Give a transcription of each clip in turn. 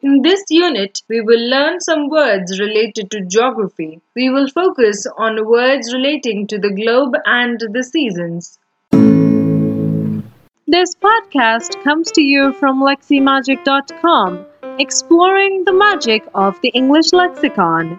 In this unit, we will learn some words related to geography. We will focus on words relating to the globe and the seasons. This podcast comes to you from leximagic.com, exploring the magic of the English lexicon.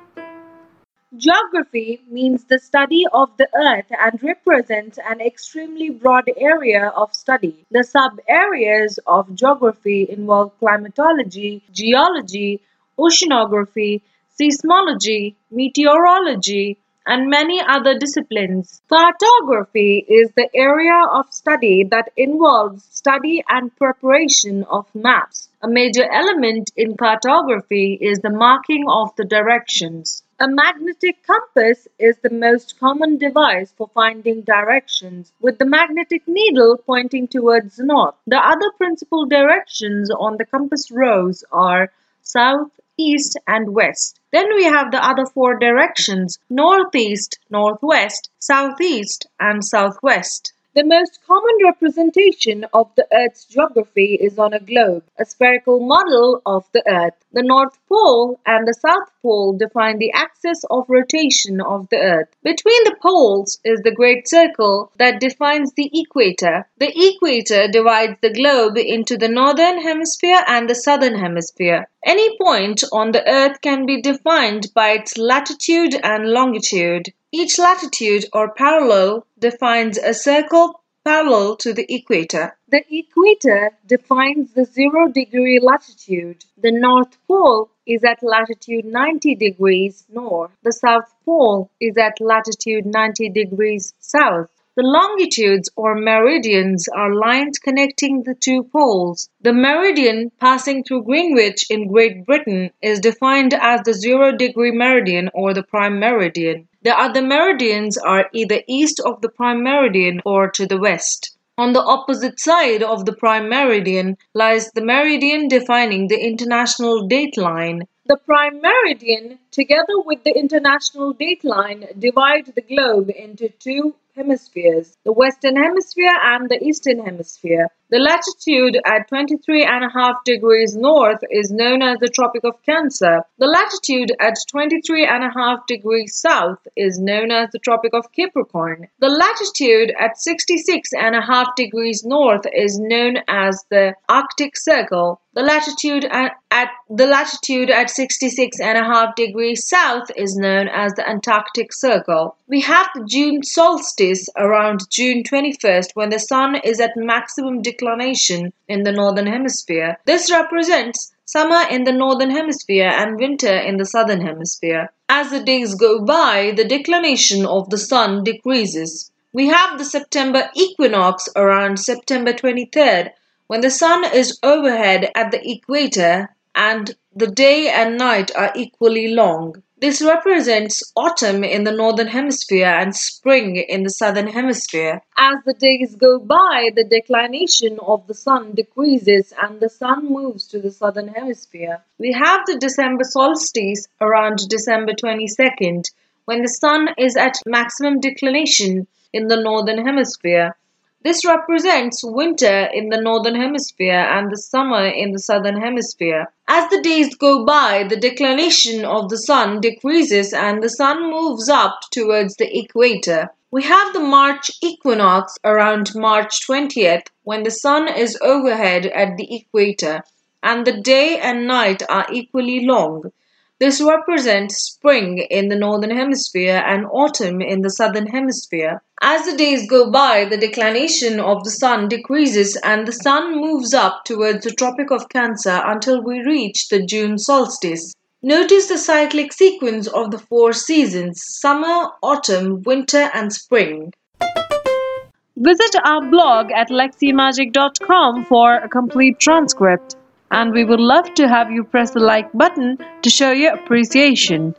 Geography means the study of the earth and represents an extremely broad area of study. The sub areas of geography involve climatology, geology, oceanography, seismology, meteorology, and many other disciplines. Cartography is the area of study that involves study and preparation of maps. A major element in cartography is the marking of the directions. A magnetic compass is the most common device for finding directions, with the magnetic needle pointing towards north. The other principal directions on the compass rose are south, east, and west. Then we have the other four directions northeast, northwest, southeast, and southwest. The most common representation of the Earth's geography is on a globe, a spherical model of the Earth. The North Pole and the South Pole define the axis of rotation of the Earth. Between the poles is the Great Circle that defines the equator. The equator divides the globe into the northern hemisphere and the southern hemisphere. Any point on the Earth can be defined by its latitude and longitude. Each latitude or parallel defines a circle parallel to the equator. The equator defines the zero degree latitude. The North Pole is at latitude 90 degrees north. The South Pole is at latitude 90 degrees south. The longitudes or meridians are lines connecting the two poles. The meridian passing through Greenwich in Great Britain is defined as the zero degree meridian or the prime meridian. The other meridians are either east of the prime meridian or to the west. On the opposite side of the prime meridian lies the meridian defining the international date line. The prime meridian, together with the international date line, divide the globe into two hemispheres, the western hemisphere and the eastern hemisphere. The latitude at 23 and a half degrees north is known as the Tropic of Cancer. The latitude at 23 and a half degrees south is known as the Tropic of Capricorn. The latitude at 66 and a half degrees north is known as the Arctic Circle. The latitude at, at the latitude at 66 and a half degrees south is known as the Antarctic Circle. We have the June solstice around June 21st when the sun is at maximum declination in the northern hemisphere. This represents summer in the northern hemisphere and winter in the southern hemisphere. As the days go by, the declination of the sun decreases. We have the September equinox around September 23rd when the sun is overhead at the equator and the day and night are equally long. This represents autumn in the northern hemisphere and spring in the southern hemisphere. As the days go by, the declination of the sun decreases and the sun moves to the southern hemisphere. We have the December solstice around December 22nd when the sun is at maximum declination in the northern hemisphere. This represents winter in the northern hemisphere and the summer in the southern hemisphere. As the days go by, the declination of the sun decreases and the sun moves up towards the equator. We have the March equinox around March 20th when the sun is overhead at the equator and the day and night are equally long. This represents spring in the northern hemisphere and autumn in the southern hemisphere. As the days go by, the declination of the sun decreases and the sun moves up towards the Tropic of Cancer until we reach the June solstice. Notice the cyclic sequence of the four seasons summer, autumn, winter, and spring. Visit our blog at leximagic.com for a complete transcript and we would love to have you press the like button to show your appreciation.